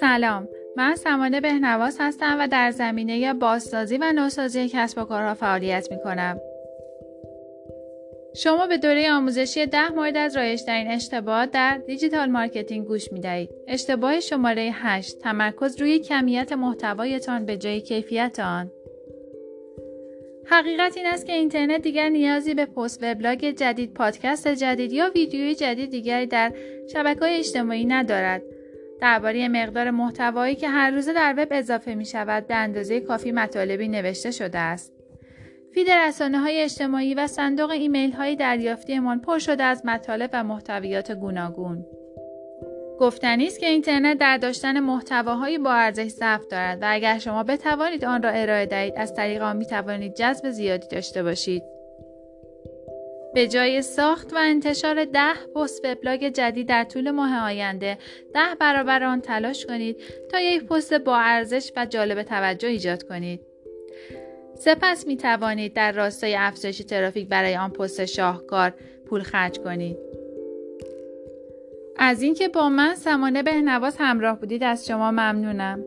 سلام من سمانه بهنواز هستم و در زمینه بازسازی و نوسازی کسب و کارها فعالیت می کنم. شما به دوره آموزشی ده مورد از رایجترین اشتباهات در دیجیتال مارکتینگ گوش می دهید. اشتباه شماره 8 تمرکز روی کمیت محتوایتان به جای کیفیت آن. حقیقت این است که اینترنت دیگر نیازی به پست وبلاگ جدید، پادکست جدید یا ویدیوی جدید دیگری در شبکه های اجتماعی ندارد. درباره مقدار محتوایی که هر روزه در وب اضافه می شود به اندازه کافی مطالبی نوشته شده است. فید رسانه های اجتماعی و صندوق ایمیل های دریافتیمان پر شده از مطالب و محتویات گوناگون. گفتنی است که اینترنت در داشتن محتواهایی با ارزش ضعف دارد و اگر شما بتوانید آن را ارائه دهید از طریق آن می توانید جذب زیادی داشته باشید. به جای ساخت و انتشار ده پست وبلاگ جدید در طول ماه آینده ده برابر آن تلاش کنید تا یک پست با ارزش و جالب توجه ایجاد کنید سپس می توانید در راستای افزایش ترافیک برای آن پست شاهکار پول خرج کنید از اینکه با من سمانه به همراه بودید از شما ممنونم.